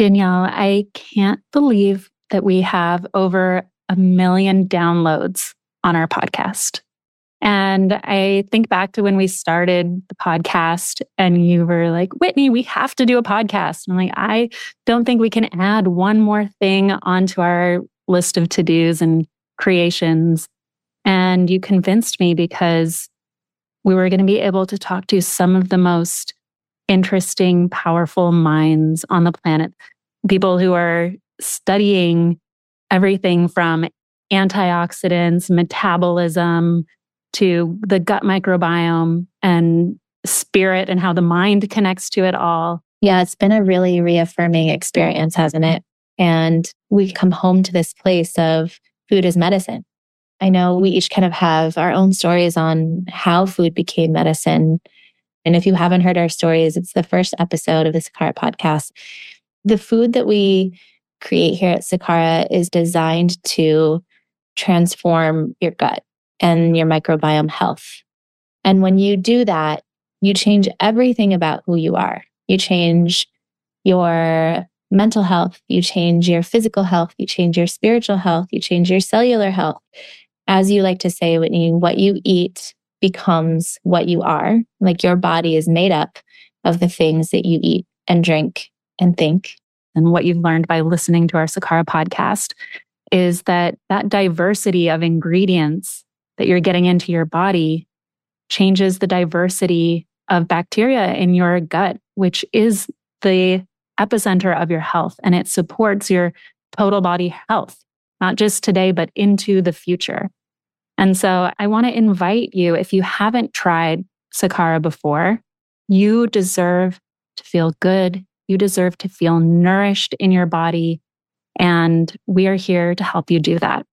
Danielle, I can't believe that we have over a million downloads on our podcast. And I think back to when we started the podcast and you were like, Whitney, we have to do a podcast. And I'm like, I don't think we can add one more thing onto our list of to dos and creations. And you convinced me because we were going to be able to talk to some of the most interesting, powerful minds on the planet, people who are studying everything from antioxidants, metabolism, to the gut microbiome and spirit and how the mind connects to it all. Yeah, it's been a really reaffirming experience, hasn't it? And we come home to this place of food as medicine. I know we each kind of have our own stories on how food became medicine. And if you haven't heard our stories, it's the first episode of the Sakara podcast. The food that we create here at Sakara is designed to transform your gut and your microbiome health. And when you do that, you change everything about who you are. You change your mental health, you change your physical health, you change your spiritual health, you change your cellular health. As you like to say, Whitney, what you eat becomes what you are. Like your body is made up of the things that you eat and drink and think. And what you've learned by listening to our Sakara podcast is that that diversity of ingredients that you're getting into your body changes the diversity of bacteria in your gut, which is the epicenter of your health. And it supports your total body health, not just today, but into the future. And so I want to invite you, if you haven't tried Sakara before, you deserve to feel good. You deserve to feel nourished in your body. And we are here to help you do that.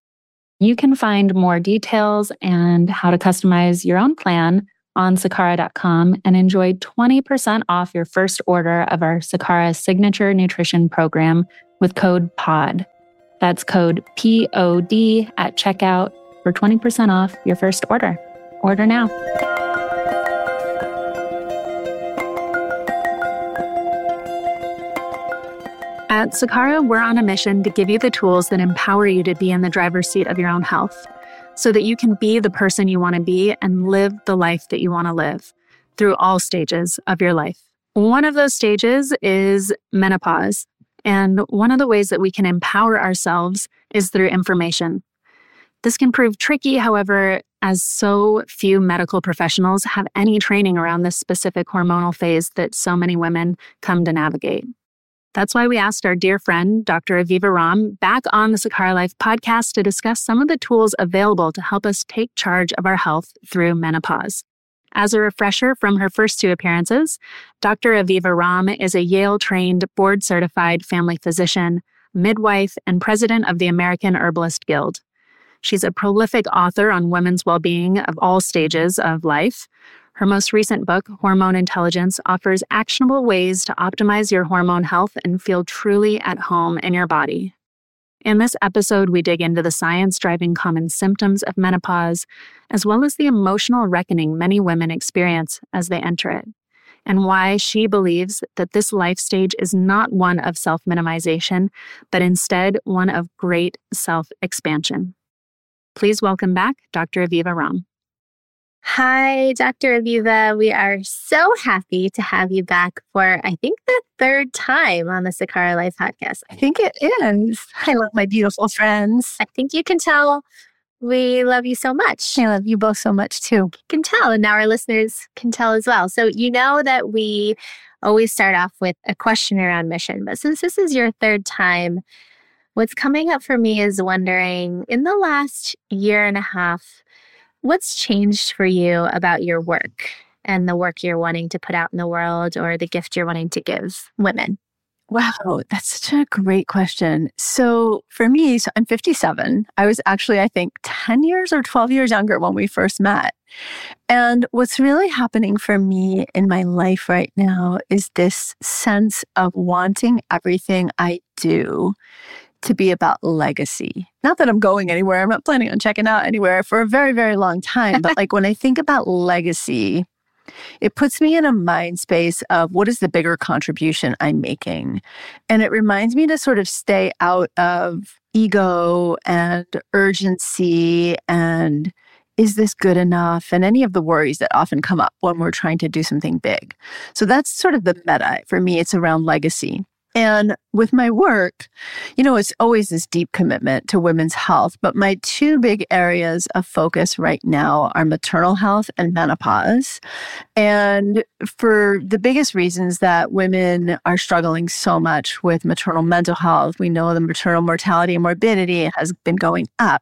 You can find more details and how to customize your own plan on sakara.com and enjoy 20% off your first order of our Sakara Signature Nutrition Program with code POD. That's code POD at checkout for 20% off your first order. Order now. At Sakara, we're on a mission to give you the tools that empower you to be in the driver's seat of your own health so that you can be the person you want to be and live the life that you want to live through all stages of your life. One of those stages is menopause. And one of the ways that we can empower ourselves is through information. This can prove tricky, however, as so few medical professionals have any training around this specific hormonal phase that so many women come to navigate. That's why we asked our dear friend, Dr. Aviva Romm, back on the Sakara Life podcast to discuss some of the tools available to help us take charge of our health through menopause. As a refresher from her first two appearances, Dr. Aviva Romm is a Yale trained, board certified family physician, midwife, and president of the American Herbalist Guild. She's a prolific author on women's well being of all stages of life. Her most recent book, Hormone Intelligence, offers actionable ways to optimize your hormone health and feel truly at home in your body. In this episode, we dig into the science driving common symptoms of menopause, as well as the emotional reckoning many women experience as they enter it, and why she believes that this life stage is not one of self minimization, but instead one of great self expansion. Please welcome back Dr. Aviva Romm. Hi, Dr. Aviva. We are so happy to have you back for, I think, the third time on the Sakara Life podcast. I think it is. I love my beautiful friends. I think you can tell we love you so much. I love you both so much too. You can tell, and now our listeners can tell as well. So, you know that we always start off with a question around mission, but since this is your third time, what's coming up for me is wondering in the last year and a half, What's changed for you about your work and the work you're wanting to put out in the world or the gift you're wanting to give women? Wow, that's such a great question. So for me, so I'm 57. I was actually, I think, 10 years or 12 years younger when we first met. And what's really happening for me in my life right now is this sense of wanting everything I do to be about legacy. Not that I'm going anywhere, I'm not planning on checking out anywhere for a very, very long time. But like when I think about legacy, it puts me in a mind space of what is the bigger contribution I'm making. And it reminds me to sort of stay out of ego and urgency and is this good enough? And any of the worries that often come up when we're trying to do something big. So that's sort of the meta. For me, it's around legacy. And with my work, you know, it's always this deep commitment to women's health. But my two big areas of focus right now are maternal health and menopause. And for the biggest reasons that women are struggling so much with maternal mental health, we know the maternal mortality and morbidity has been going up.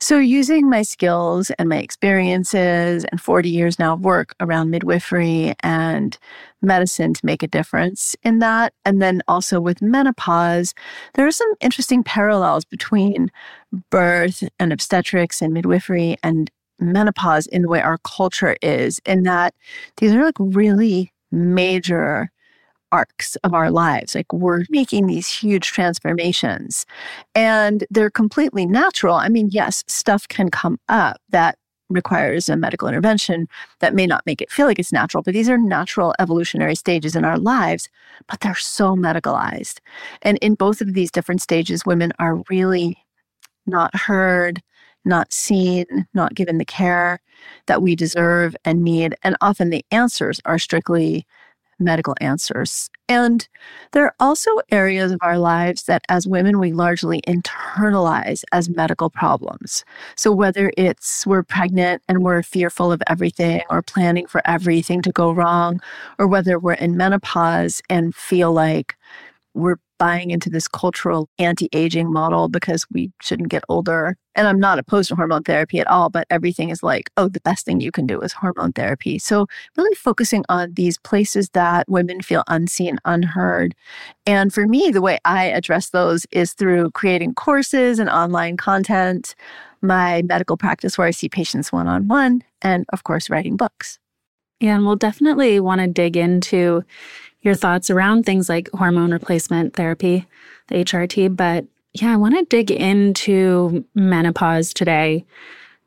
So, using my skills and my experiences and 40 years now of work around midwifery and medicine to make a difference in that. And then also with menopause, there are some interesting parallels between birth and obstetrics and midwifery and menopause in the way our culture is, in that these are like really major arcs of our lives. Like we're making these huge transformations and they're completely natural. I mean, yes, stuff can come up that requires a medical intervention that may not make it feel like it's natural, but these are natural evolutionary stages in our lives, but they're so medicalized. And in both of these different stages, women are really not heard, not seen, not given the care that we deserve and need. And often the answers are strictly medical answers. And there are also areas of our lives that as women we largely internalize as medical problems. So whether it's we're pregnant and we're fearful of everything or planning for everything to go wrong, or whether we're in menopause and feel like we're buying into this cultural anti aging model because we shouldn't get older. And I'm not opposed to hormone therapy at all, but everything is like, oh, the best thing you can do is hormone therapy. So, really focusing on these places that women feel unseen, unheard. And for me, the way I address those is through creating courses and online content, my medical practice where I see patients one on one, and of course, writing books. Yeah, and we'll definitely want to dig into your thoughts around things like hormone replacement therapy, the HRT. But yeah, I want to dig into menopause today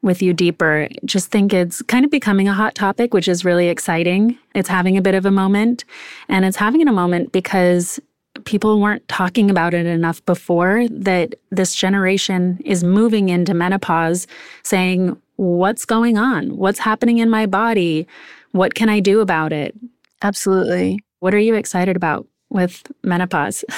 with you deeper. Just think it's kind of becoming a hot topic, which is really exciting. It's having a bit of a moment, and it's having a moment because people weren't talking about it enough before that this generation is moving into menopause saying, What's going on? What's happening in my body? What can I do about it? Absolutely. What are you excited about with menopause?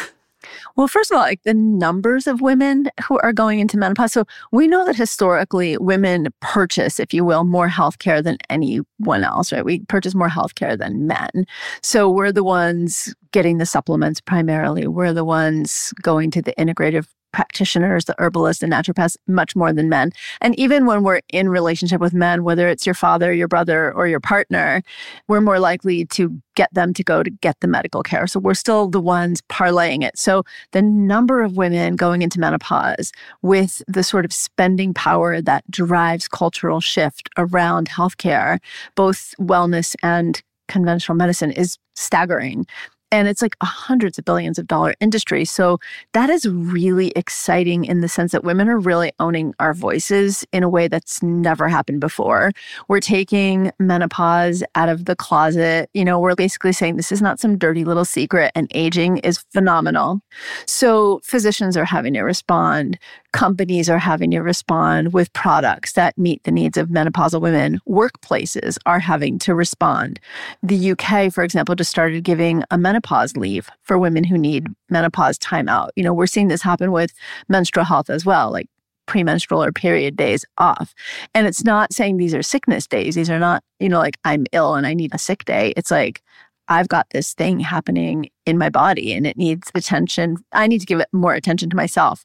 Well, first of all, like the numbers of women who are going into menopause. So we know that historically women purchase, if you will, more healthcare than anyone else, right? We purchase more healthcare than men. So we're the ones getting the supplements primarily. We're the ones going to the integrative practitioners, the herbalists, the naturopaths, much more than men. And even when we're in relationship with men, whether it's your father, your brother, or your partner, we're more likely to get them to go to get the medical care. So we're still the ones parlaying it. So the number of women going into menopause with the sort of spending power that drives cultural shift around healthcare, both wellness and conventional medicine is staggering and it's like a hundreds of billions of dollar industry. So that is really exciting in the sense that women are really owning our voices in a way that's never happened before. We're taking menopause out of the closet. You know, we're basically saying this is not some dirty little secret and aging is phenomenal. So physicians are having to respond companies are having to respond with products that meet the needs of menopausal women. Workplaces are having to respond. The UK, for example, just started giving a menopause leave for women who need menopause time out. You know, we're seeing this happen with menstrual health as well, like premenstrual or period days off. And it's not saying these are sickness days. These are not, you know, like I'm ill and I need a sick day. It's like, I've got this thing happening in my body and it needs attention. I need to give it more attention to myself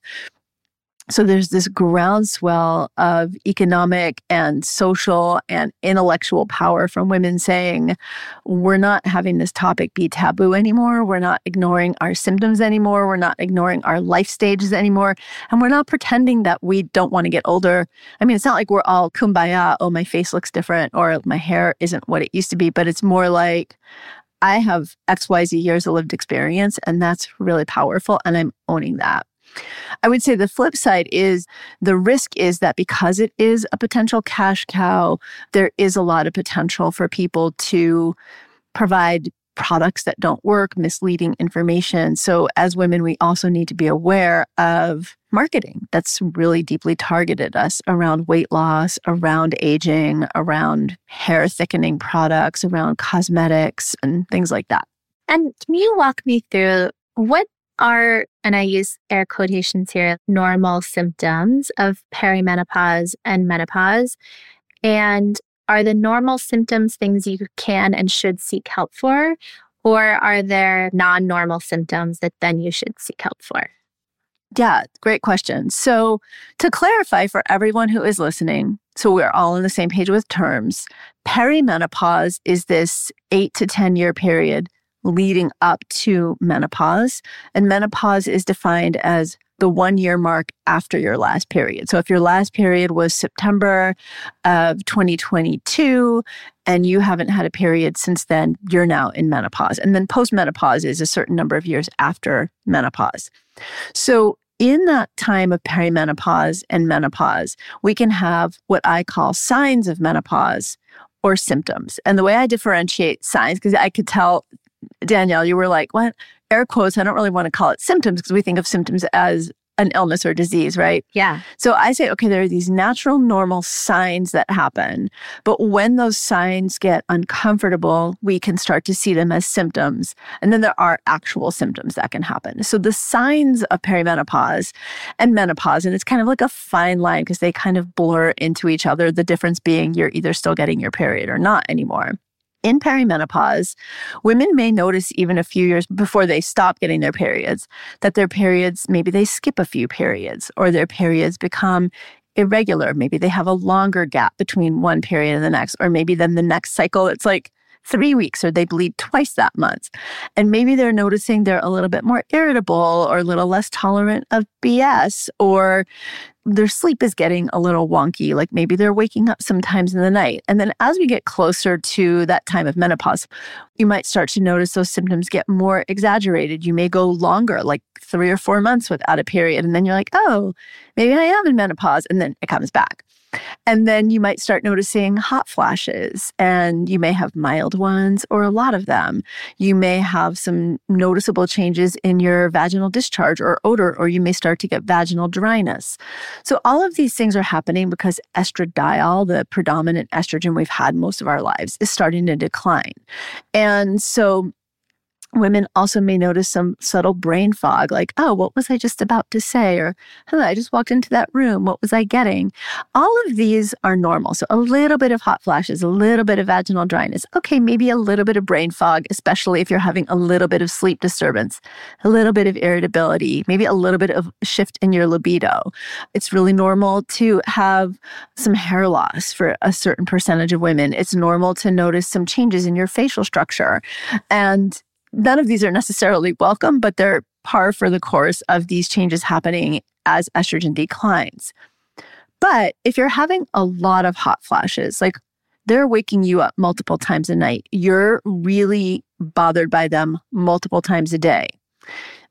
so there's this groundswell of economic and social and intellectual power from women saying we're not having this topic be taboo anymore we're not ignoring our symptoms anymore we're not ignoring our life stages anymore and we're not pretending that we don't want to get older i mean it's not like we're all kumbaya oh my face looks different or my hair isn't what it used to be but it's more like I have XYZ years of lived experience, and that's really powerful. And I'm owning that. I would say the flip side is the risk is that because it is a potential cash cow, there is a lot of potential for people to provide products that don't work, misleading information. So, as women, we also need to be aware of marketing that's really deeply targeted us around weight loss, around aging, around hair thickening products, around cosmetics, and things like that. And can you walk me through what are, and I use air quotations here, normal symptoms of perimenopause and menopause? And are the normal symptoms things you can and should seek help for? Or are there non normal symptoms that then you should seek help for? Yeah, great question. So, to clarify for everyone who is listening, so we're all on the same page with terms, perimenopause is this eight to 10 year period leading up to menopause. And menopause is defined as the one year mark after your last period. So if your last period was September of 2022 and you haven't had a period since then, you're now in menopause. And then postmenopause is a certain number of years after menopause. So in that time of perimenopause and menopause, we can have what I call signs of menopause or symptoms. And the way I differentiate signs, because I could tell Danielle, you were like, what? air quotes, I don't really want to call it symptoms because we think of symptoms as an illness or disease, right? Yeah. So I say, okay, there are these natural, normal signs that happen. But when those signs get uncomfortable, we can start to see them as symptoms. And then there are actual symptoms that can happen. So the signs of perimenopause and menopause, and it's kind of like a fine line because they kind of blur into each other. The difference being you're either still getting your period or not anymore in perimenopause, women may notice even a few years before they stop getting their periods that their periods, maybe they skip a few periods or their periods become irregular. Maybe they have a longer gap between one period and the next, or maybe then the next cycle, it's like three weeks or they bleed twice that month. And maybe they're noticing they're a little bit more irritable or a little less tolerant of BS or their sleep is getting a little wonky. Like maybe they're waking up sometimes in the night. And then as we get closer to that time of menopause, you might start to notice those symptoms get more exaggerated. You may go longer, like three or four months without a period. And then you're like, oh, maybe I am in menopause. And then it comes back. And then you might start noticing hot flashes, and you may have mild ones or a lot of them. You may have some noticeable changes in your vaginal discharge or odor, or you may start to get vaginal dryness. So, all of these things are happening because estradiol, the predominant estrogen we've had most of our lives, is starting to decline. And so, Women also may notice some subtle brain fog, like, oh, what was I just about to say? Or, oh, I just walked into that room. What was I getting? All of these are normal. So, a little bit of hot flashes, a little bit of vaginal dryness. Okay, maybe a little bit of brain fog, especially if you're having a little bit of sleep disturbance, a little bit of irritability, maybe a little bit of shift in your libido. It's really normal to have some hair loss for a certain percentage of women. It's normal to notice some changes in your facial structure. And none of these are necessarily welcome, but they're par for the course of these changes happening as estrogen declines. But if you're having a lot of hot flashes, like they're waking you up multiple times a night, you're really bothered by them multiple times a day.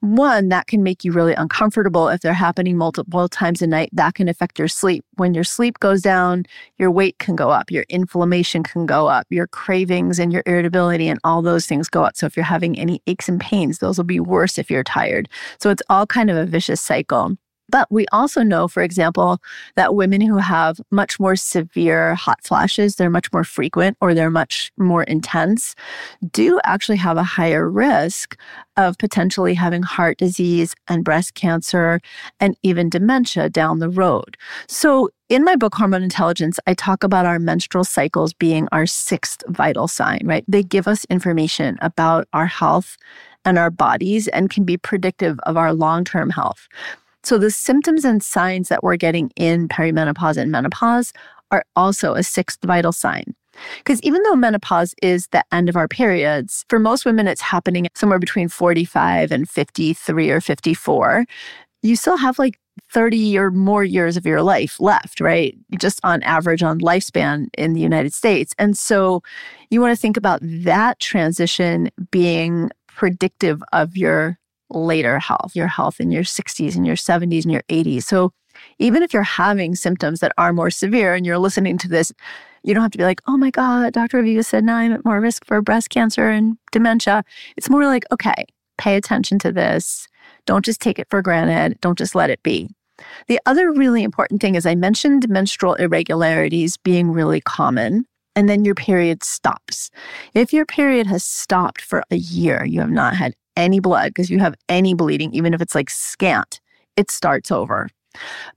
One, that can make you really uncomfortable if they're happening multiple times a night. That can affect your sleep. When your sleep goes down, your weight can go up, your inflammation can go up, your cravings and your irritability and all those things go up. So if you're having any aches and pains, those will be worse if you're tired. So it's all kind of a vicious cycle. But we also know, for example, that women who have much more severe hot flashes, they're much more frequent or they're much more intense, do actually have a higher risk of potentially having heart disease and breast cancer and even dementia down the road. So, in my book, Hormone Intelligence, I talk about our menstrual cycles being our sixth vital sign, right? They give us information about our health and our bodies and can be predictive of our long term health. So the symptoms and signs that we're getting in perimenopause and menopause are also a sixth vital sign. Because even though menopause is the end of our periods, for most women, it's happening somewhere between 45 and 53 or 54. You still have like 30 or more years of your life left, right? Just on average on lifespan in the United States. And so you want to think about that transition being predictive of your later health, your health in your 60s and your 70s and your 80s. So even if you're having symptoms that are more severe and you're listening to this, you don't have to be like, oh my God, Dr. Aviva said now I'm at more risk for breast cancer and dementia. It's more like, okay, pay attention to this. Don't just take it for granted. Don't just let it be. The other really important thing is I mentioned menstrual irregularities being really common, and then your period stops. If your period has stopped for a year, you have not had any blood because you have any bleeding, even if it's like scant, it starts over.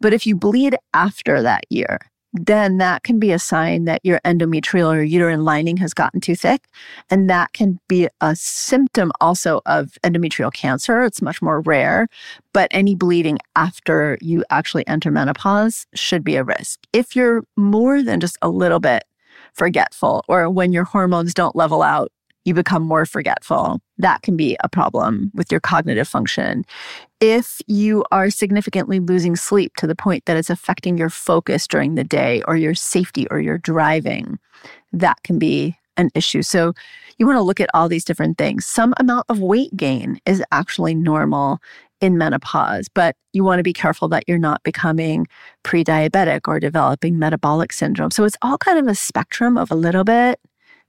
But if you bleed after that year, then that can be a sign that your endometrial or uterine lining has gotten too thick. And that can be a symptom also of endometrial cancer. It's much more rare, but any bleeding after you actually enter menopause should be a risk. If you're more than just a little bit forgetful or when your hormones don't level out, you become more forgetful. That can be a problem with your cognitive function. If you are significantly losing sleep to the point that it's affecting your focus during the day or your safety or your driving, that can be an issue. So you want to look at all these different things. Some amount of weight gain is actually normal in menopause, but you want to be careful that you're not becoming pre diabetic or developing metabolic syndrome. So it's all kind of a spectrum of a little bit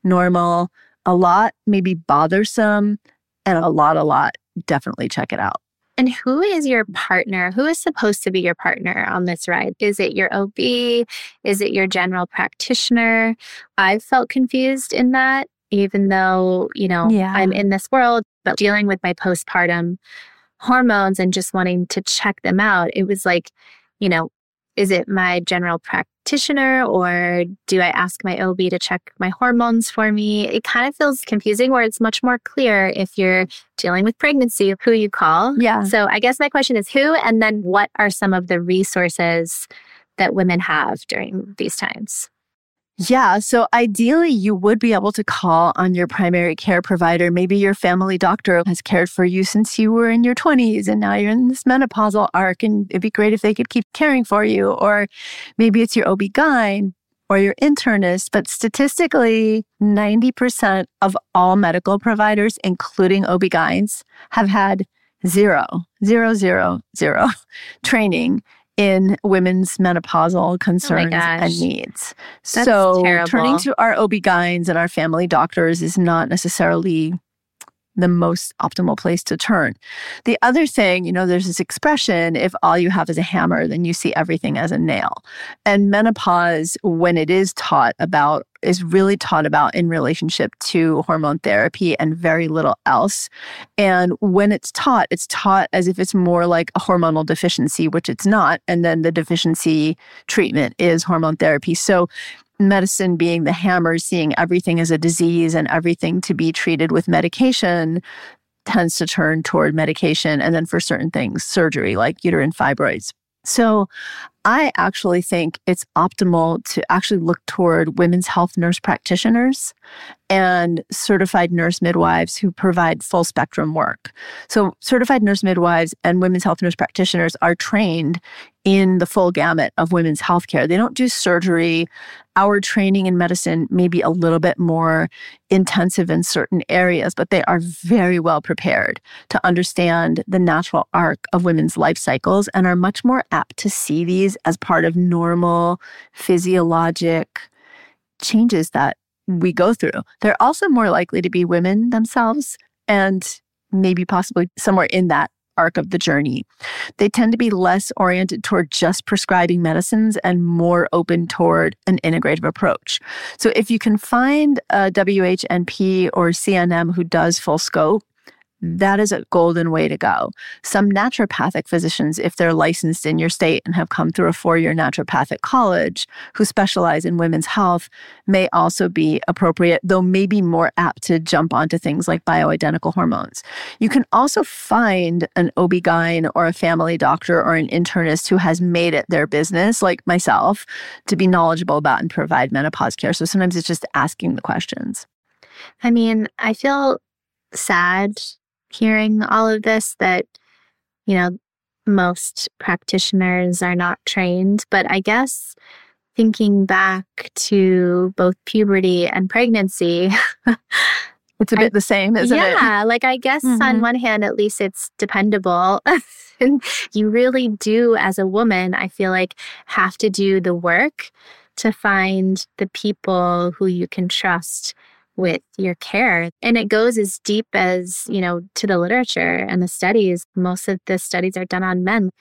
normal, a lot, maybe bothersome, and a lot, a lot, definitely check it out. And who is your partner? Who is supposed to be your partner on this ride? Is it your OB? Is it your general practitioner? I've felt confused in that, even though, you know, yeah. I'm in this world, but dealing with my postpartum hormones and just wanting to check them out, it was like, you know, is it my general practitioner or do I ask my OB to check my hormones for me? It kind of feels confusing where it's much more clear if you're dealing with pregnancy, who you call. Yeah. So I guess my question is who, and then what are some of the resources that women have during these times? Yeah. So ideally, you would be able to call on your primary care provider. Maybe your family doctor has cared for you since you were in your 20s and now you're in this menopausal arc, and it'd be great if they could keep caring for you. Or maybe it's your OB-GYN or your internist. But statistically, 90% of all medical providers, including OB-GYNs, have had zero, zero, zero, zero training in women's menopausal oh concerns oh and needs. That's so terrible. turning to our OB-GYNs and our family doctors is not necessarily the most optimal place to turn. The other thing, you know, there's this expression if all you have is a hammer, then you see everything as a nail. And menopause, when it is taught about, is really taught about in relationship to hormone therapy and very little else. And when it's taught, it's taught as if it's more like a hormonal deficiency, which it's not. And then the deficiency treatment is hormone therapy. So medicine being the hammer, seeing everything as a disease and everything to be treated with medication tends to turn toward medication. And then for certain things, surgery like uterine fibroids. So I actually think it's optimal to actually look toward women's health nurse practitioners and certified nurse midwives who provide full spectrum work. So, certified nurse midwives and women's health nurse practitioners are trained in the full gamut of women's healthcare. They don't do surgery. Our training in medicine may be a little bit more intensive in certain areas, but they are very well prepared to understand the natural arc of women's life cycles and are much more apt to see these as part of normal physiologic changes that we go through. They're also more likely to be women themselves and maybe possibly somewhere in that arc of the journey. They tend to be less oriented toward just prescribing medicines and more open toward an integrative approach. So if you can find a WHNP or CNM who does full scope, that is a golden way to go. Some naturopathic physicians, if they're licensed in your state and have come through a four year naturopathic college who specialize in women's health, may also be appropriate, though maybe more apt to jump onto things like bioidentical hormones. You can also find an OB-GYN or a family doctor or an internist who has made it their business, like myself, to be knowledgeable about and provide menopause care. So sometimes it's just asking the questions. I mean, I feel sad hearing all of this that, you know, most practitioners are not trained. But I guess thinking back to both puberty and pregnancy, It's a bit I, the same, isn't yeah, it? Yeah, like I guess mm-hmm. on one hand, at least it's dependable. and you really do, as a woman, I feel like, have to do the work to find the people who you can trust with your care. And it goes as deep as, you know, to the literature and the studies. Most of the studies are done on men.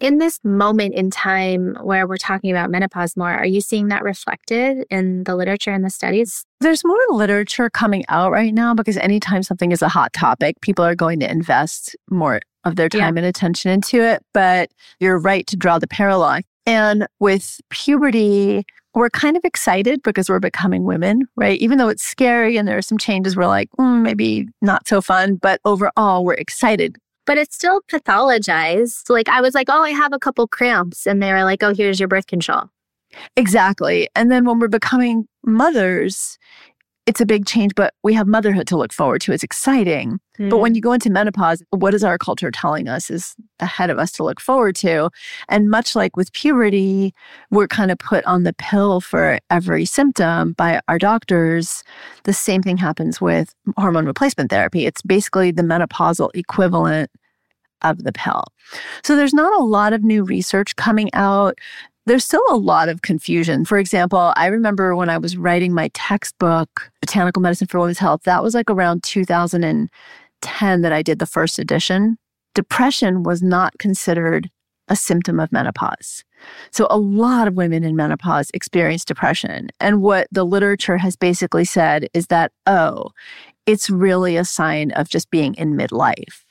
In this moment in time where we're talking about menopause more, are you seeing that reflected in the literature and the studies? There's more literature coming out right now because anytime something is a hot topic, people are going to invest more of their time yeah. and attention into it. But you're right to draw the parallel. And with puberty, we're kind of excited because we're becoming women, right? Even though it's scary and there are some changes, we're like, mm, maybe not so fun. But overall, we're excited. But it's still pathologized. Like I was like, oh, I have a couple cramps. And they were like, oh, here's your birth control. Exactly. And then when we're becoming mothers, it's a big change, but we have motherhood to look forward to. It's exciting. Mm. But when mm. you go into menopause, what is our culture telling us is ahead of us to look forward to? And much like with puberty, we're kind of put on the pill for every symptom by our doctors. The same thing happens with hormone replacement therapy. It's basically the menopausal equivalent of the pill. So there's not a lot of new research coming out there's still a lot of confusion. For example, I remember when I was writing my textbook, Botanical Medicine for Women's Health, that was like around 2010 that I did the first edition. Depression was not considered a symptom of menopause. So, a lot of women in menopause experience depression. And what the literature has basically said is that, oh, it's really a sign of just being in midlife.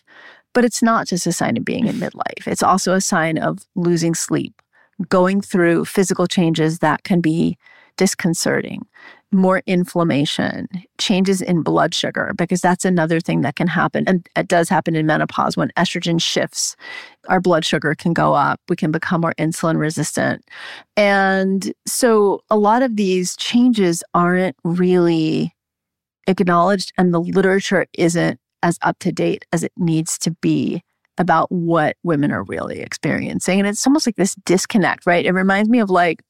But it's not just a sign of being in midlife, it's also a sign of losing sleep, going through physical changes that can be disconcerting, more inflammation, changes in blood sugar, because that's another thing that can happen. And it does happen in menopause when estrogen shifts. Our blood sugar can go up. We can become more insulin resistant. And so a lot of these changes aren't really acknowledged, and the literature isn't as up to date as it needs to be about what women are really experiencing. And it's almost like this disconnect, right? It reminds me of like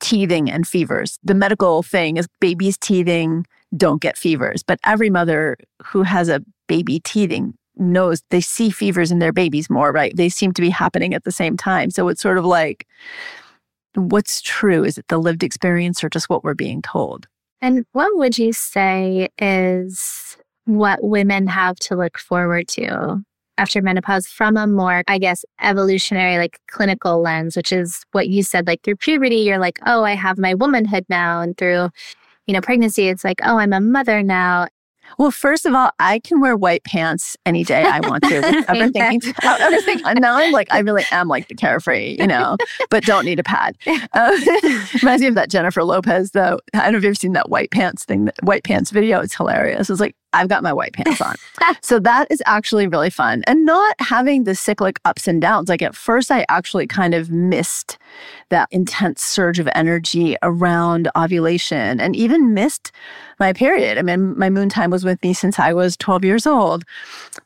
teething and fevers. The medical thing is babies teething don't get fevers, but every mother who has a baby teething knows they see fevers in their babies more, right? They seem to be happening at the same time. So it's sort of like, what's true? Is it the lived experience or just what we're being told? And what would you say is what women have to look forward to after menopause from a more, I guess, evolutionary, like clinical lens, which is what you said, like through puberty, you're like, oh, I have my womanhood now. And through, you know, pregnancy, it's like, oh, I'm a mother now. Well, first of all, I can wear white pants any day I want to. Ever thinking, now I'm like, I really am like the carefree, you know, but don't need a pad. Uh, reminds me of that Jennifer Lopez, though. I don't know if you've seen that white pants thing, that white pants video. It's hilarious. It's like, I've got my white pants on. so that is actually really fun. And not having the cyclic ups and downs. Like at first, I actually kind of missed that intense surge of energy around ovulation and even missed my period. I mean, my moon time was with me since I was 12 years old.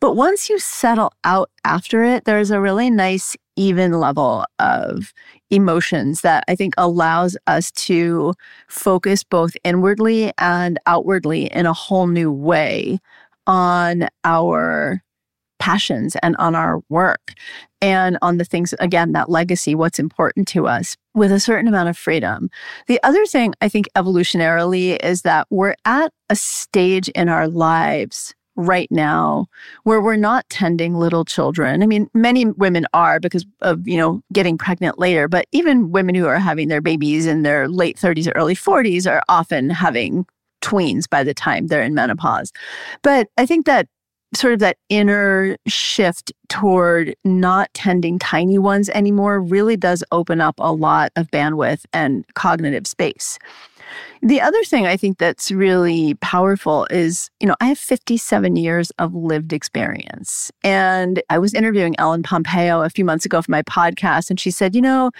But once you settle out after it, there's a really nice, even level of emotions that I think allows us to focus both inwardly and outwardly in a whole new way on our passions and on our work and on the things, again, that legacy, what's important to us with a certain amount of freedom. The other thing I think evolutionarily is that we're at a stage in our lives right now where we're not tending little children. I mean, many women are because of, you know, getting pregnant later, but even women who are having their babies in their late 30s or early 40s are often having tweens by the time they're in menopause. But I think that sort of that inner shift toward not tending tiny ones anymore really does open up a lot of bandwidth and cognitive space. The other thing I think that's really powerful is, you know, I have 57 years of lived experience. And I was interviewing Ellen Pompeo a few months ago for my podcast, and she said, you know,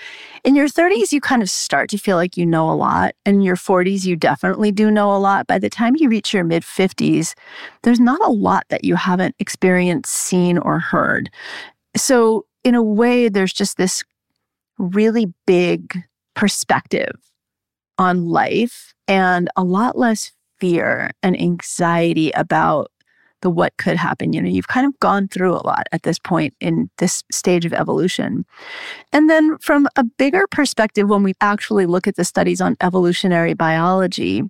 in your 30s, you kind of start to feel like you know a lot. In your 40s, you definitely do know a lot. By the time you reach your mid 50s, there's not a lot that you haven't experienced, seen, or heard. So, in a way, there's just this really big perspective on life and a lot less fear and anxiety about the what could happen. You know, you've kind of gone through a lot at this point in this stage of evolution. And then from a bigger perspective, when we actually look at the studies on evolutionary biology,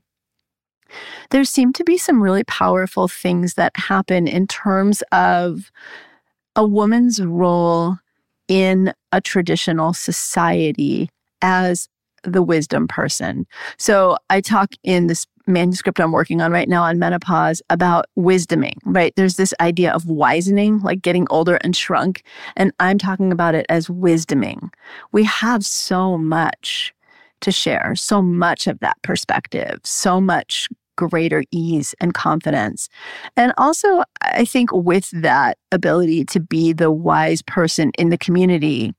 there seem to be some really powerful things that happen in terms of a woman's role in a traditional society as the wisdom person. So I talk in this manuscript I'm working on right now on menopause about wisdoming, right? There's this idea of wisening, like getting older and shrunk. And I'm talking about it as wisdoming. We have so much to share, so much of that perspective, so much greater ease and confidence. And also, I think with that ability to be the wise person in the community,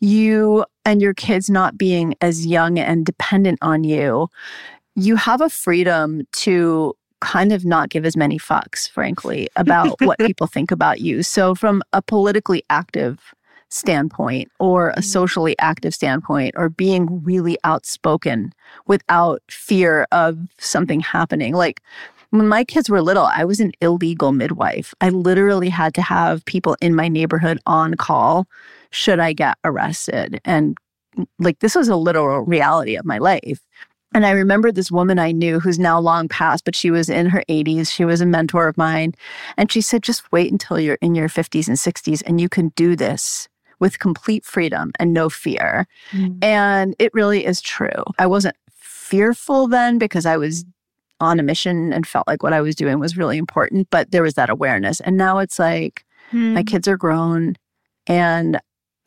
you and your kids not being as young and dependent on you, you have a freedom to kind of not give as many fucks, frankly, about what people think about you. So, from a politically active standpoint or a mm-hmm. socially active standpoint or being really outspoken without fear of something happening. Like when my kids were little, I was an illegal midwife. I literally had to have people in my neighborhood on call should I get arrested. And like this was a literal reality of my life. And I remember this woman I knew who's now long past, but she was in her 80s. She was a mentor of mine. And she said, just wait until you're in your 50s and 60s and you can do this with complete freedom and no fear. Mm. And it really is true. I wasn't fearful then because I was on a mission and felt like what I was doing was really important, but there was that awareness. And now it's like mm. my kids are grown and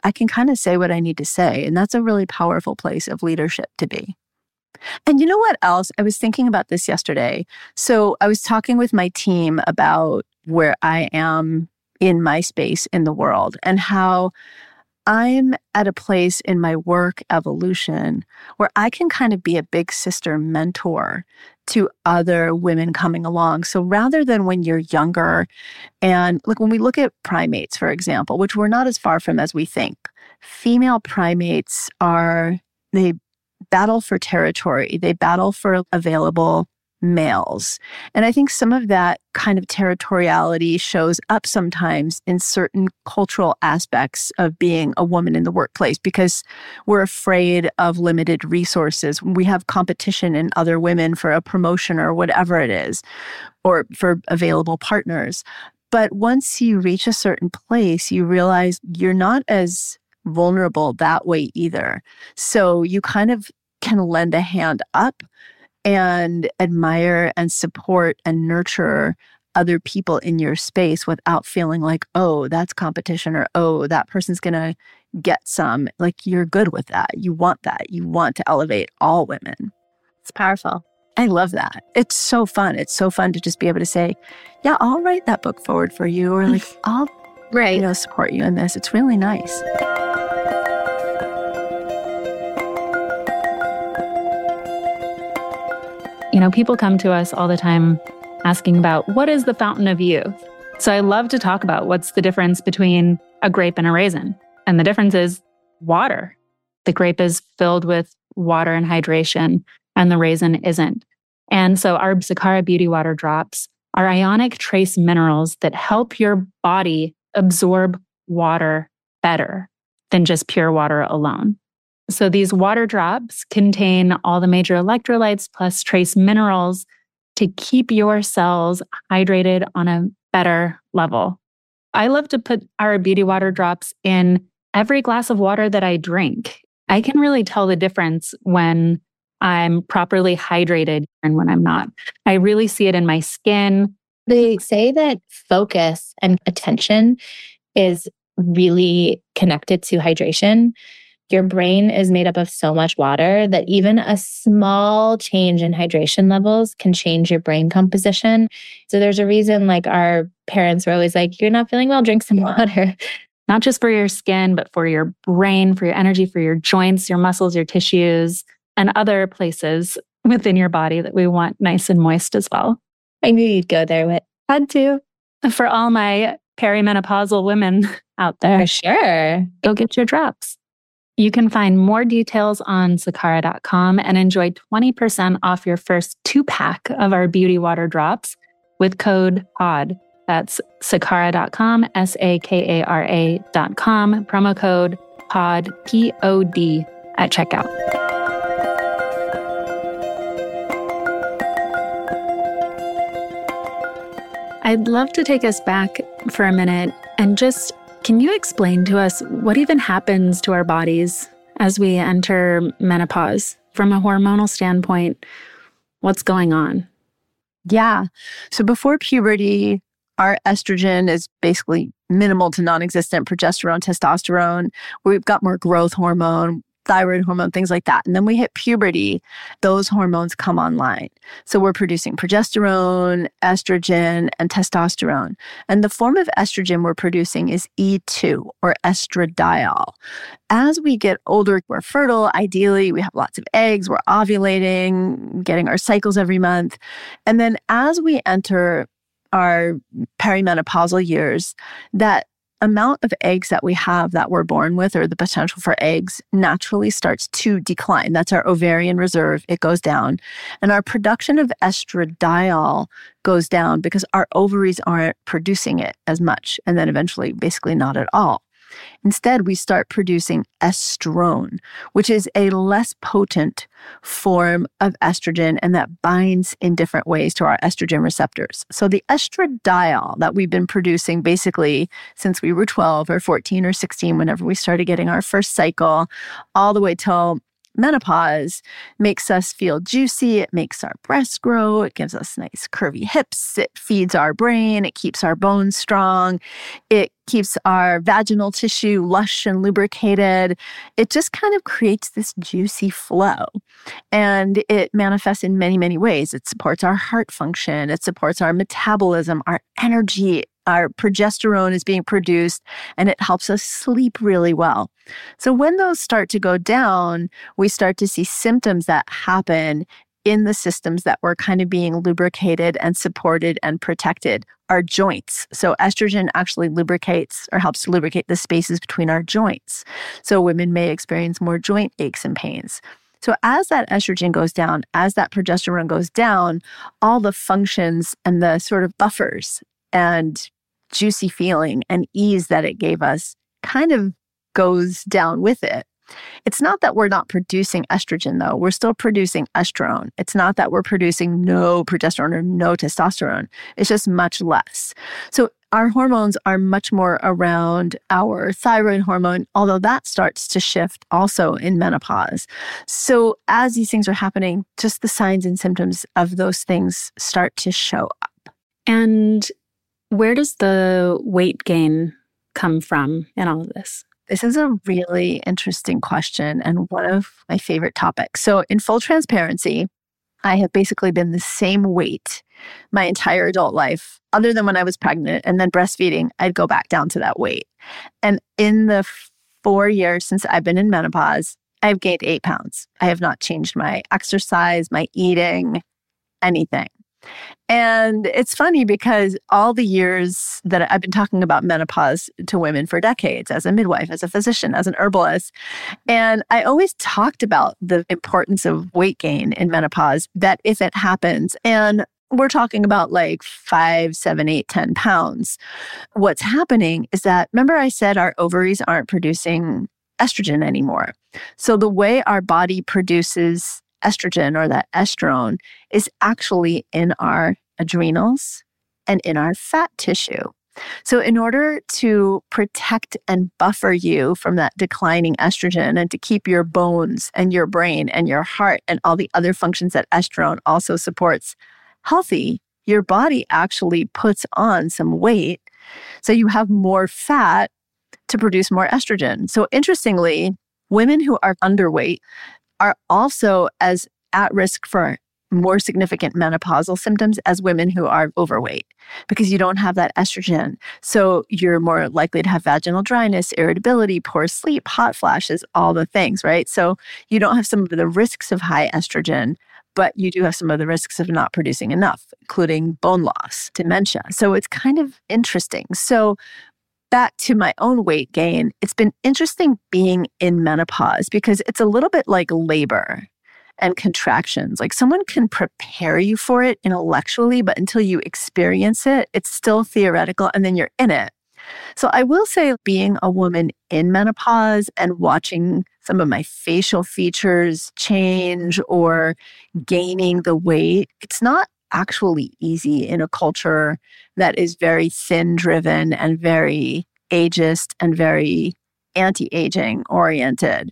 I can kind of say what I need to say. And that's a really powerful place of leadership to be. And you know what else? I was thinking about this yesterday. So I was talking with my team about where I am in my space in the world and how I'm at a place in my work evolution where I can kind of be a big sister mentor to other women coming along. So rather than when you're younger, and like when we look at primates, for example, which we're not as far from as we think, female primates are, they battle for territory, they battle for available males. And I think some of that kind of territoriality shows up sometimes in certain cultural aspects of being a woman in the workplace because we're afraid of limited resources. We have competition in other women for a promotion or whatever it is, or for available partners. But once you reach a certain place, you realize you're not as vulnerable that way either. So you kind of can lend a hand up and admire and support and nurture other people in your space without feeling like, oh, that's competition or oh, that person's going to get some. Like you're good with that. You want that. You want to elevate all women. It's powerful. I love that. It's so fun. It's so fun to just be able to say, yeah, I'll write that book forward for you or like I'll right. you know support you in this. It's really nice. You know, people come to us all the time asking about what is the fountain of youth? So I love to talk about what's the difference between a grape and a raisin. And the difference is water. The grape is filled with water and hydration, and the raisin isn't. And so our Sakara Beauty Water drops are ionic trace minerals that help your body absorb water better than just pure water alone. So these water drops contain all the major electrolytes plus trace minerals to keep your cells hydrated on a better level. I love to put our beauty water drops in every glass of water that I drink. I can really tell the difference when I'm properly hydrated and when I'm not. I really see it in my skin. They say that focus and attention is really connected to hydration your brain is made up of so much water that even a small change in hydration levels can change your brain composition. So there's a reason like our parents were always like, you're not feeling well, drink some water. Not just for your skin, but for your brain, for your energy, for your joints, your muscles, your tissues, and other places within your body that we want nice and moist as well. I knew you'd go there, Whit. Had to. For all my perimenopausal women out there. For sure. Go get your drops. You can find more details on sakara.com and enjoy 20% off your first two pack of our beauty water drops with code POD. That's sakara.com, S A K A R A.com, promo code POD, P O D at checkout. I'd love to take us back for a minute and just can you explain to us what even happens to our bodies as we enter menopause from a hormonal standpoint? What's going on? Yeah. So before puberty, our estrogen is basically minimal to non existent progesterone, testosterone. We've got more growth hormone thyroid hormone, things like that. And then we hit puberty, those hormones come online. So we're producing progesterone, estrogen, and testosterone. And the form of estrogen we're producing is E2 or estradiol. As we get older, we're fertile. Ideally, we have lots of eggs, we're ovulating, getting our cycles every month. And then as we enter our perimenopausal years, that amount of eggs that we have that we're born with, or the potential for eggs, naturally starts to decline. That's our ovarian reserve. It goes down. And our production of estradiol goes down because our ovaries aren't producing it as much. And then eventually, basically, not at all. Instead, we start producing estrone, which is a less potent form of estrogen and that binds in different ways to our estrogen receptors. So, the estradiol that we've been producing basically since we were 12 or 14 or 16, whenever we started getting our first cycle, all the way till menopause makes us feel juicy. It makes our breasts grow. It gives us nice curvy hips. It feeds our brain. It keeps our bones strong. It keeps our vaginal tissue lush and lubricated. It just kind of creates this juicy flow. And it manifests in many, many ways. It supports our heart function. It supports our metabolism, our energy our progesterone is being produced and it helps us sleep really well. So when those start to go down, we start to see symptoms that happen in the systems that were kind of being lubricated and supported and protected our joints. So estrogen actually lubricates or helps to lubricate the spaces between our joints. So women may experience more joint aches and pains. So, as that estrogen goes down, as that progesterone goes down, all the functions and the sort of buffers and juicy feeling and ease that it gave us kind of goes down with it. It's not that we're not producing estrogen, though. We're still producing estrone. It's not that we're producing no progesterone or no testosterone. It's just much less. So our hormones are much more around our thyroid hormone, although that starts to shift also in menopause. So as these things are happening, just the signs and symptoms of those things start to show up. And where does the weight gain come from in all of this? This is a really interesting question and one of my favorite topics. So, in full transparency, I have basically been the same weight my entire adult life, other than when I was pregnant and then breastfeeding, I'd go back down to that weight. And in the four years since I've been in menopause, I've gained eight pounds. I have not changed my exercise, my eating, anything. And it's funny because all the years that I've been talking about menopause to women for decades as a midwife, as a physician, as an herbalist, and I always talked about the importance of weight gain in menopause, that if it happens, and we're talking about like five, seven, eight, ten pounds. What's happening is that, remember, I said our ovaries aren't producing estrogen anymore. So the way our body produces estrogen or that estrone is actually in our adrenals and in our fat tissue. So, in order to protect and buffer you from that declining estrogen and to keep your bones and your brain and your heart and all the other functions that estrone also supports healthy, your body actually puts on some weight. So, you have more fat to produce more estrogen. So, interestingly, women who are underweight are also as at risk for more significant menopausal symptoms as women who are overweight because you don't have that estrogen. So you're more likely to have vaginal dryness, irritability, poor sleep, hot flashes, all the things, right? So you don't have some of the risks of high estrogen, but you do have some of the risks of not producing enough, including bone loss, dementia. So it's kind of interesting. So back to my own weight gain, it's been interesting being in menopause because it's a little bit like labor and contractions. Like someone can prepare you for it intellectually, but until you experience it, it's still theoretical and then you're in it. So I will say being a woman in menopause and watching some of my facial features change or gaining the weight, it's not actually easy in a culture that is very thin driven and very ageist and very anti aging oriented.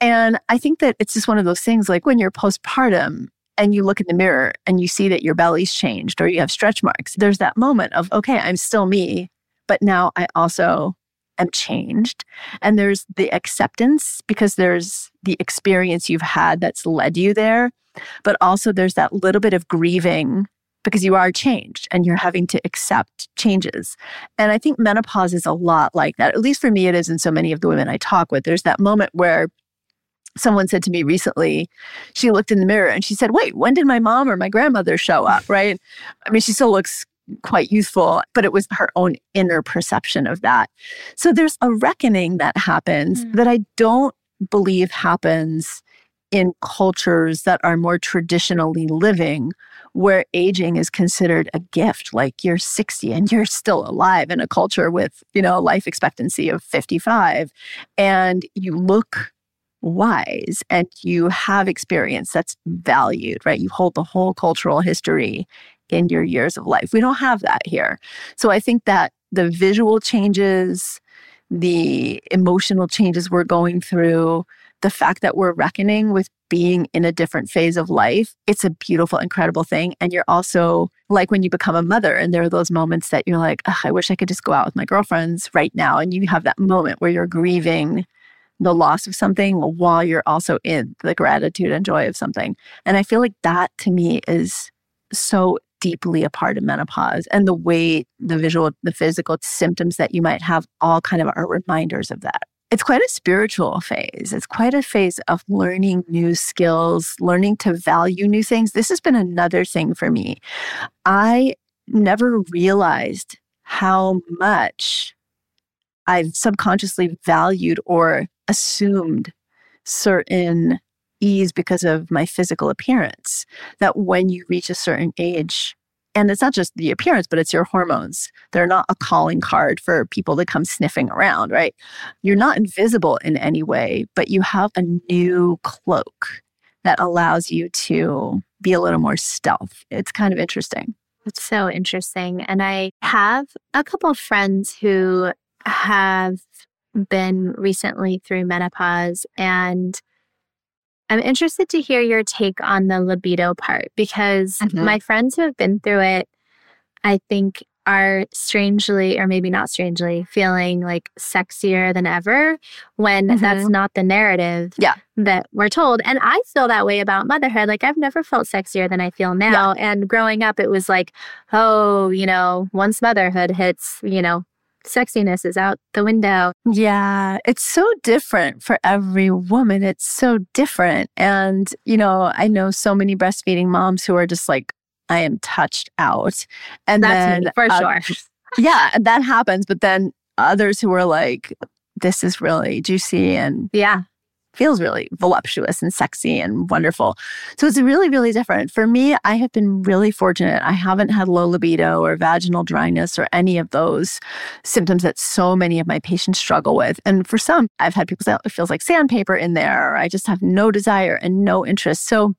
And I think that it's just one of those things like when you're postpartum and you look in the mirror and you see that your belly's changed or you have stretch marks, there's that moment of, okay, I'm still me, but now I also am changed. And there's the acceptance because there's the experience you've had that's led you there. But also there's that little bit of grieving because you are changed and you're having to accept changes. And I think menopause is a lot like that. At least for me, it is. And so many of the women I talk with, there's that moment where someone said to me recently, she looked in the mirror and she said, Wait, when did my mom or my grandmother show up? Right. I mean, she still looks quite youthful, but it was her own inner perception of that. So there's a reckoning that happens mm. that I don't believe happens in cultures that are more traditionally living where aging is considered a gift like you're 60 and you're still alive in a culture with you know a life expectancy of 55 and you look wise and you have experience that's valued, right? You hold the whole cultural history in your years of life. We don't have that here. So I think that the visual changes, the emotional changes we're going through, the fact that we're reckoning with being in a different phase of life, it's a beautiful, incredible thing. And you're also like when you become a mother, and there are those moments that you're like, I wish I could just go out with my girlfriends right now. And you have that moment where you're grieving the loss of something while you're also in the gratitude and joy of something. And I feel like that to me is so deeply a part of menopause and the way the visual, the physical symptoms that you might have all kind of are reminders of that. It's quite a spiritual phase. It's quite a phase of learning new skills, learning to value new things. This has been another thing for me. I never realized how much I've subconsciously valued or assumed certain ease because of my physical appearance. That when you reach a certain age, and it's not just the appearance, but it's your hormones. They're not a calling card for people to come sniffing around, right? You're not invisible in any way, but you have a new cloak that allows you to be a little more stealth. It's kind of interesting. It's so interesting. And I have a couple of friends who have been recently through menopause and I'm interested to hear your take on the libido part because mm-hmm. my friends who have been through it, I think, are strangely, or maybe not strangely, feeling like sexier than ever when mm-hmm. that's not the narrative yeah. that we're told. And I feel that way about motherhood. Like, I've never felt sexier than I feel now. Yeah. And growing up, it was like, oh, you know, once motherhood hits, you know, sexiness is out the window. Yeah, it's so different for every woman. It's so different. And, you know, I know so many breastfeeding moms who are just like, I am touched out. And That's then me, for uh, sure. Yeah, that happens. But then others who are like, this is really juicy and yeah feels really voluptuous and sexy and wonderful. So it's really, really different. For me, I have been really fortunate. I haven't had low libido or vaginal dryness or any of those symptoms that so many of my patients struggle with. And for some, I've had people say oh, it feels like sandpaper in there, or I just have no desire and no interest. So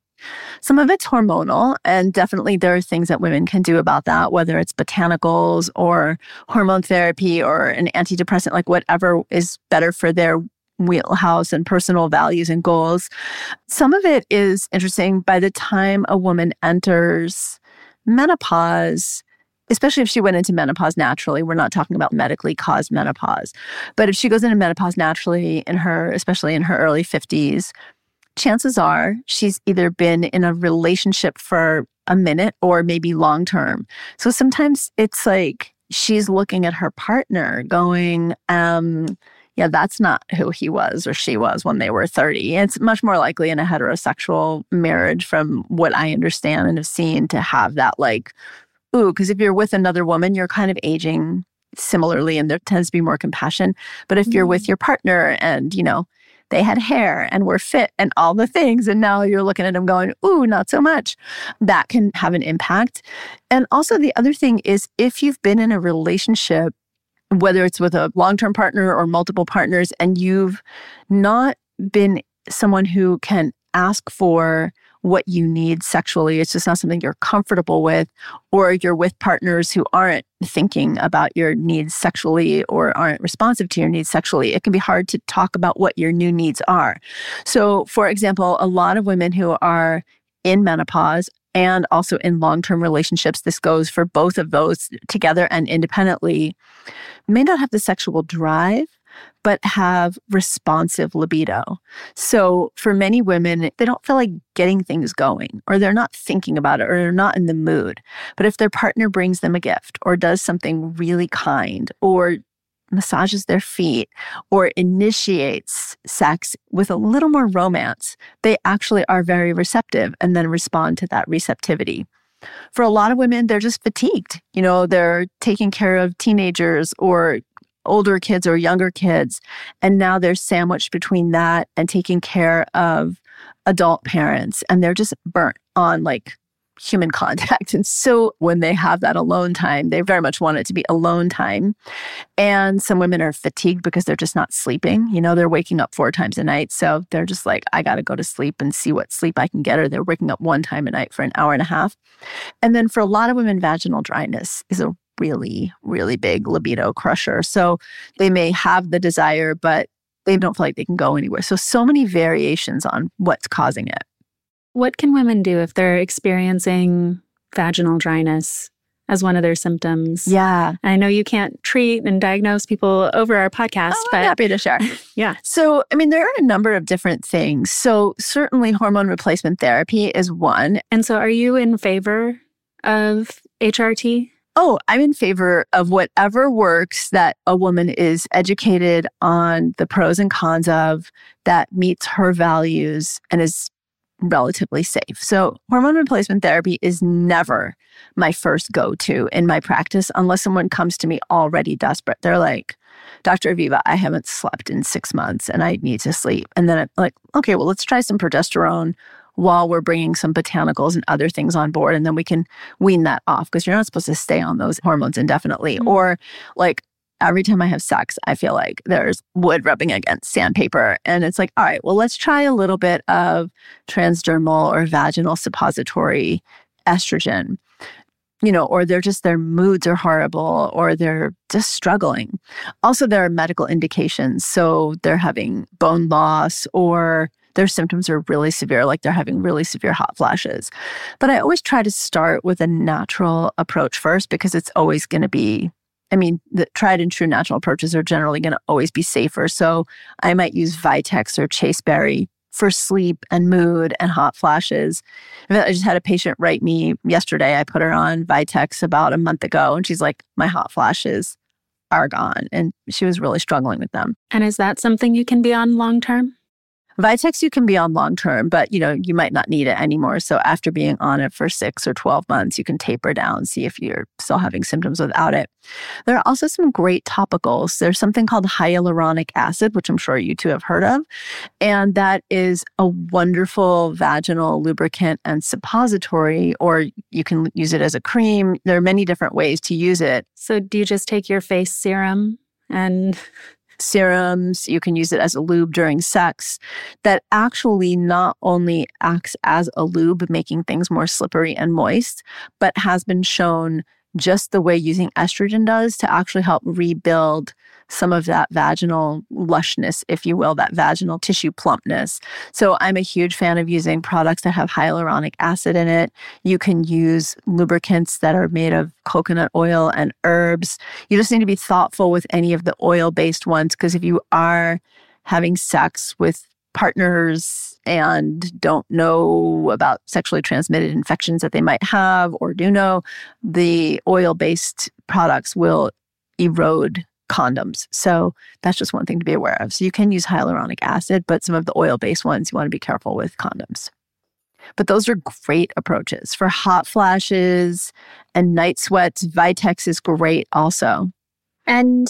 some of it's hormonal, and definitely there are things that women can do about that, whether it's botanicals or hormone therapy or an antidepressant, like whatever is better for their wheelhouse and personal values and goals. Some of it is interesting by the time a woman enters menopause, especially if she went into menopause naturally. We're not talking about medically caused menopause. But if she goes into menopause naturally in her, especially in her early 50s, chances are she's either been in a relationship for a minute or maybe long term. So sometimes it's like she's looking at her partner going, um, yeah, that's not who he was or she was when they were 30. It's much more likely in a heterosexual marriage, from what I understand and have seen, to have that like, ooh, because if you're with another woman, you're kind of aging similarly and there tends to be more compassion. But if you're with mm. your partner and, you know, they had hair and were fit and all the things, and now you're looking at them going, ooh, not so much, that can have an impact. And also, the other thing is if you've been in a relationship, whether it's with a long term partner or multiple partners, and you've not been someone who can ask for what you need sexually. It's just not something you're comfortable with, or you're with partners who aren't thinking about your needs sexually or aren't responsive to your needs sexually. It can be hard to talk about what your new needs are. So, for example, a lot of women who are in menopause and also in long term relationships, this goes for both of those together and independently, may not have the sexual drive but have responsive libido. So for many women, they don't feel like getting things going, or they're not thinking about it, or they're not in the mood. But if their partner brings them a gift, or does something really kind, or massages their feet, or initiates sex with a little more romance, they actually are very receptive and then respond to that receptivity for a lot of women, they're just fatigued. You know, they're taking care of teenagers or older kids or younger kids. And now they're sandwiched between that and taking care of adult parents. And they're just burnt on like human contact. And so when they have that alone time, they very much want it to be alone time. And some women are fatigued because they're just not sleeping. You know, they're waking up four times a night. So they're just like, I got to go to sleep and see what sleep I can get. Or they're waking up one time a night for an hour and a half. And then for a lot of women, vaginal dryness is a really, really big libido crusher. So they may have the desire, but they don't feel like they can go anywhere. So, so many variations on what's causing it. What can women do if they're experiencing vaginal dryness as one of their symptoms? Yeah. I know you can't treat and diagnose people over our podcast, oh, but I'm happy to share. yeah. So, I mean, there are a number of different things. So, certainly hormone replacement therapy is one. And so, are you in favor of HRT? oh, I'm in favor of whatever works that a woman is educated on the pros and cons of that meets her values and is relatively safe. So, hormone replacement therapy is never my first go to in my practice unless someone comes to me already desperate. They're like, Dr. Aviva, I haven't slept in six months and I need to sleep. And then I'm like, okay, well, let's try some progesterone while we're bringing some botanicals and other things on board. And then we can wean that off because you're not supposed to stay on those hormones indefinitely. Mm-hmm. Or like every time I have sex, I feel like there's wood rubbing against sandpaper. And it's like, all right, well, let's try a little bit of transdermal or vaginal suppository estrogen. You know, or they're just their moods are horrible or they're just struggling. Also, there are medical indications. So they're having bone loss or their symptoms are really severe, like they're having really severe hot flashes. But I always try to start with a natural approach first because it's always going to be I mean, the tried and true natural approaches are generally going to always be safer. So I might use Vitex or Chasteberry for sleep and mood and hot flashes. I just had a patient write me yesterday. I put her on Vitex about a month ago, and she's like, My hot flashes are gone. And she was really struggling with them. And is that something you can be on long term? Vitex you can be on long term, but you know, you might not need it anymore. So after being on it for 6 or 12 months, you can taper down, see if you're still having symptoms without it. There are also some great topicals. There's something called hyaluronic acid, which I'm sure you two have heard of, and that is a wonderful vaginal lubricant and suppository or you can use it as a cream. There are many different ways to use it. So do you just take your face serum and serums, you can use it as a lube during sex, that actually not only acts as a lube, making things more slippery and moist, but has been shown just the way using estrogen does to actually help rebuild some of that vaginal lushness, if you will, that vaginal tissue plumpness. So I'm a huge fan of using products that have hyaluronic acid in it. You can use lubricants that are made of coconut oil and herbs. You just need to be thoughtful with any of the oil based ones because if you are having sex with partners and don't know about sexually transmitted infections that they might have or do know, the oil based products will erode condoms. So that's just one thing to be aware of. So you can use hyaluronic acid, but some of the oil based ones, you want to be careful with condoms. But those are great approaches for hot flashes and night sweats. Vitex is great also. And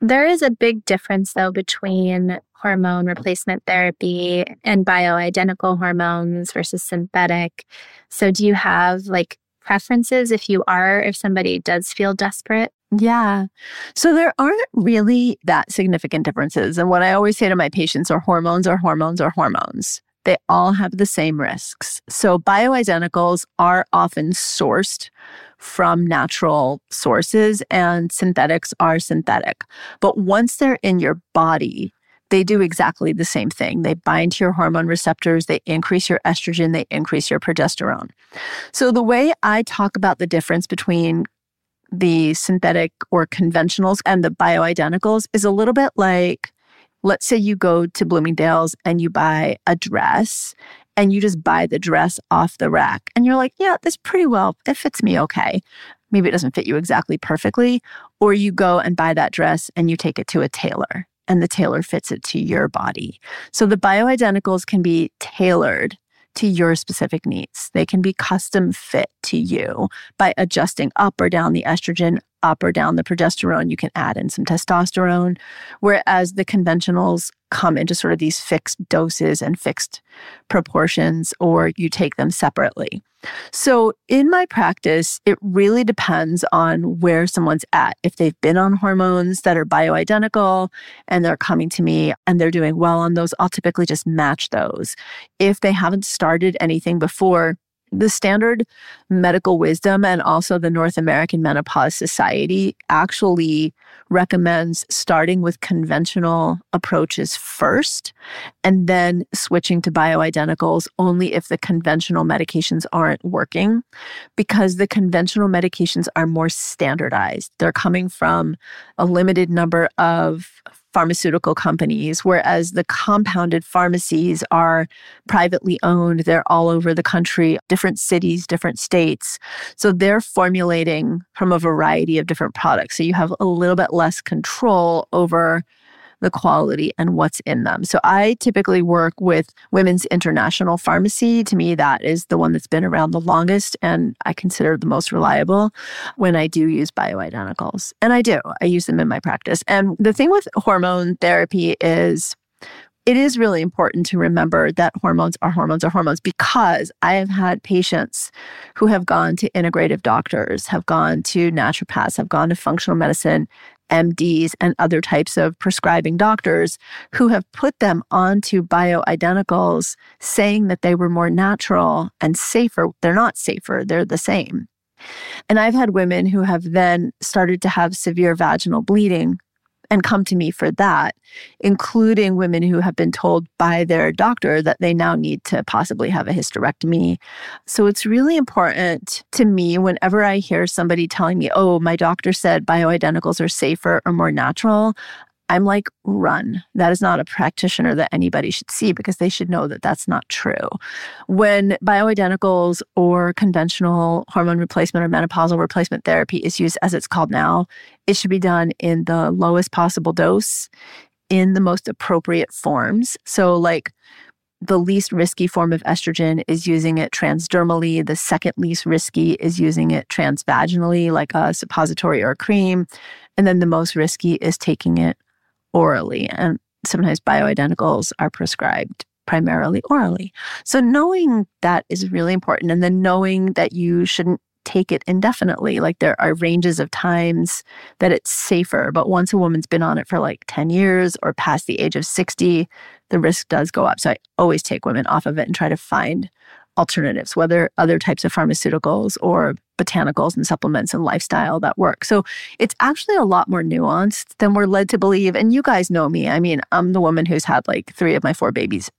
there is a big difference, though, between hormone replacement therapy and bioidentical hormones versus synthetic. So, do you have like preferences if you are, if somebody does feel desperate? Yeah. So there aren't really that significant differences. And what I always say to my patients are hormones are hormones are hormones. They all have the same risks. So bioidenticals are often sourced from natural sources and synthetics are synthetic. But once they're in your body, they do exactly the same thing. They bind to your hormone receptors, they increase your estrogen, they increase your progesterone. So, the way I talk about the difference between the synthetic or conventionals and the bioidenticals is a little bit like let's say you go to Bloomingdale's and you buy a dress and you just buy the dress off the rack and you're like, yeah, this pretty well, it fits me okay. Maybe it doesn't fit you exactly perfectly. Or you go and buy that dress and you take it to a tailor and the tailor fits it to your body. So the bioidenticals can be tailored to your specific needs. They can be custom fit to you by adjusting up or down the estrogen, up or down the progesterone. You can add in some testosterone, whereas the conventionals come into sort of these fixed doses and fixed proportions, or you take them separately. So, in my practice, it really depends on where someone's at. If they've been on hormones that are bioidentical and they're coming to me and they're doing well on those, I'll typically just match those. If they haven't started anything before, the standard medical wisdom and also the North American Menopause Society actually recommends starting with conventional approaches first and then switching to bioidenticals only if the conventional medications aren't working because the conventional medications are more standardized. They're coming from a limited number of pharmaceutical companies, whereas the compounded pharmacies are privately owned. They're all over the country, different cities, different states. So they're formulating from a variety of different products. So you have a little bit less control over the quality and what's in them. So I typically work with Women's International Pharmacy. To me, that is the one that's been around the longest and I consider the most reliable when I do use bioidenticals. And I do, I use them in my practice. And the thing with hormone therapy is it is really important to remember that hormones are hormones are hormones because I have had patients who have gone to integrative doctors, have gone to naturopaths, have gone to functional medicine MDs and other types of prescribing doctors who have put them onto bioidenticals, saying that they were more natural and safer. They're not safer, they're the same. And I've had women who have then started to have severe vaginal bleeding and come to me for that, including women who have been told by their doctor that they now need to possibly have a hysterectomy. So it's really important to me whenever I hear somebody telling me, oh, my doctor said bioidenticals are safer or more natural. I'm like, run. That is not a practitioner that anybody should see because they should know that that's not true. When bioidenticals or conventional hormone replacement or menopausal replacement therapy is used as it's called now, it should be done in the lowest possible dose in the most appropriate forms. So, like, the least risky form of estrogen is using it transdermally. The second least risky is using it transvaginally, like a suppository or a cream. And then the most risky is taking it orally, and sometimes bioidenticals are prescribed primarily orally. So, knowing that is really important. And then knowing that you shouldn't take it indefinitely. Like, there are ranges of times that it's safer. But once a woman's been on it for like 10 years or past the age of 60, the risk does go up. So, I always take women off of it and try to find alternatives, whether other types of pharmaceuticals or botanicals and supplements and lifestyle that work. So it's actually a lot more nuanced than we're led to believe. And you guys know me. I mean, I'm the woman who's had like three of my four babies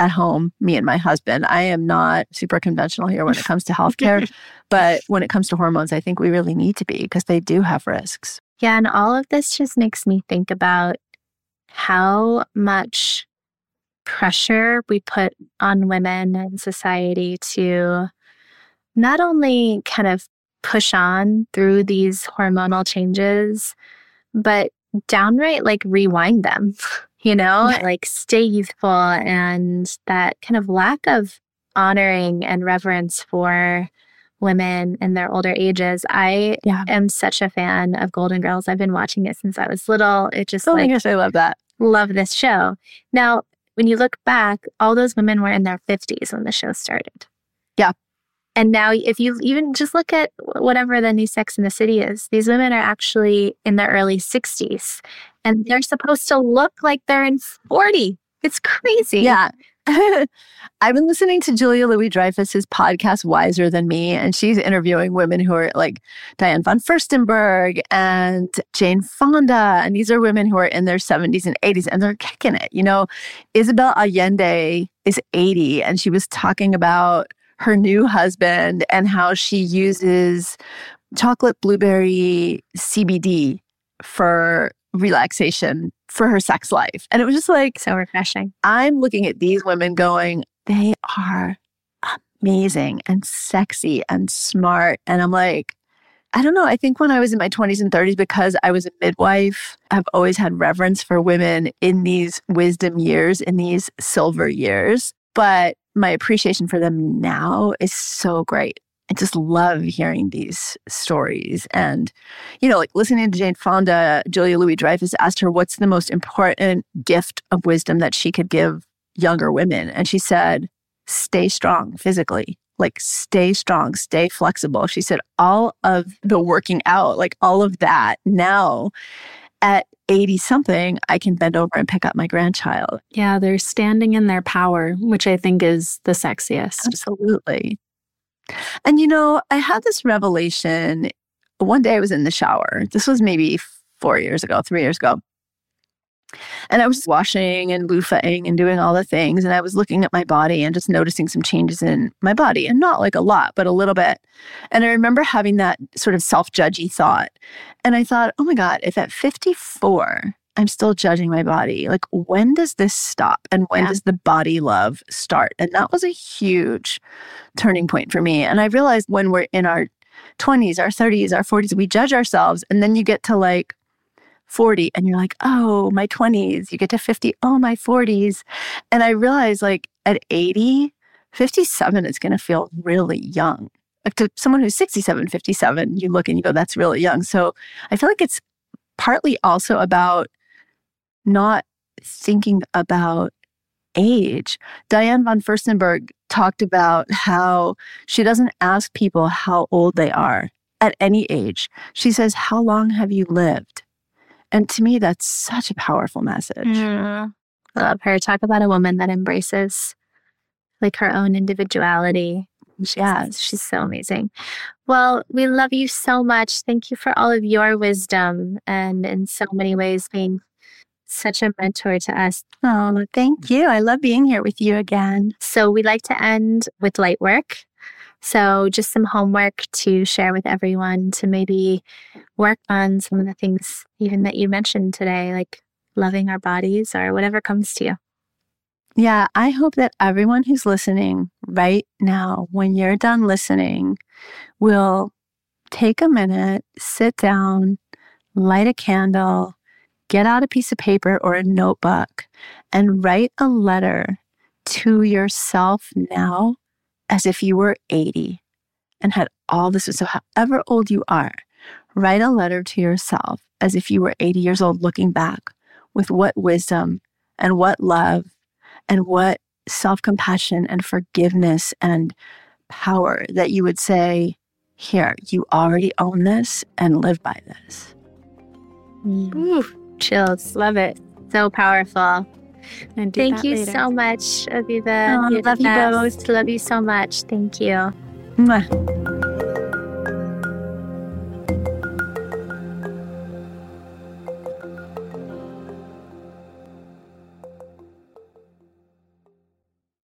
at home, me and my husband. I am not super conventional here when it comes to healthcare, but when it comes to hormones, I think we really need to be because they do have risks. Yeah. And all of this just makes me think about how much pressure we put on women and society to not only kind of push on through these hormonal changes, but downright like rewind them, you know, yeah. like stay youthful and that kind of lack of honoring and reverence for women in their older ages. I Yeah. am such a fan of Golden Girls. I've been watching it since I was little. It just Oh my like gosh, I love that. love this show. Now, when you look back, all those women were in their 50s when the show started. Yeah. And now, if you even just look at whatever the new Sex in the City is, these women are actually in their early 60s and they're supposed to look like they're in 40. It's crazy. Yeah. I've been listening to Julia Louis Dreyfus's podcast, Wiser Than Me, and she's interviewing women who are like Diane von Furstenberg and Jane Fonda. And these are women who are in their 70s and 80s and they're kicking it. You know, Isabel Allende is 80 and she was talking about her new husband and how she uses chocolate blueberry CBD for relaxation for her sex life. And it was just like, So refreshing. I'm looking at these women going, they are amazing and sexy and smart. And I'm like, I don't know. I think when I was in my 20s and 30s, because I was a midwife, I've always had reverence for women in these wisdom years, in these silver years. But my appreciation for them now is so great. I just love hearing these stories. And, you know, like listening to Jane Fonda, Julia Louis Dreyfus asked her what's the most important gift of wisdom that she could give younger women. And she said, stay strong physically. Like, stay strong, stay flexible. She said, all of the working out, like all of that now at 80 something, I can bend over and pick up my grandchild. Yeah, they're standing in their power, which I think is the sexiest. Absolutely. And you know, I had this revelation. One day I was in the shower. This was maybe four years ago, three years ago. And I was washing and loofahing and doing all the things. And I was looking at my body and just noticing some changes in my body. And not like a lot, but a little bit. And I remember having that sort of self judgy thought. And I thought, oh my God, if at 54, I'm still judging my body, like when does this stop? And when Yeah. does the body love start? And that was a huge turning point for me. And I realized when we're in our 20s, our 30s, our 40s, we judge ourselves. And then you get to like 40 and you're like, oh, my 20s. You get to 50, oh, my 40s. And I realized like at 80, 57 is going to feel really young. Like to someone who's 67, 57, you look and you go, that's really young. So I feel like it's partly also about not thinking about age. Diane von Furstenberg talked about how she doesn't ask people how old they are at any age. She says, How long have you lived? And to me, that's such a powerful message. Mm. I love her. Talk about a woman that embraces like her own individuality. She's, Yes. she's so amazing. Well, we love you so much. Thank you for all of your wisdom and in so many ways being such a mentor to us. Oh, thank you. I love being here with you again. So we like to end with light work. So just some homework to share with everyone to maybe work on some of the things even that you mentioned today, like loving our bodies or whatever comes to you. Yeah, I hope that everyone who's listening right now, when you're done listening, will take a minute, sit down, light a candle, get out a piece of paper or a notebook, and write a letter to yourself now as if you were 80 and had all this. So, however old you are, write a letter to yourself as if you were 80 years old looking back with what wisdom and what love and what self compassion and forgiveness and power that you would say, Here, you already own this and live by this. Mm. Ooh, chills. Love it. So powerful. Thank you later. so much, Aviva. Oh, love you best. both. Love you so much. Thank you. Mwah.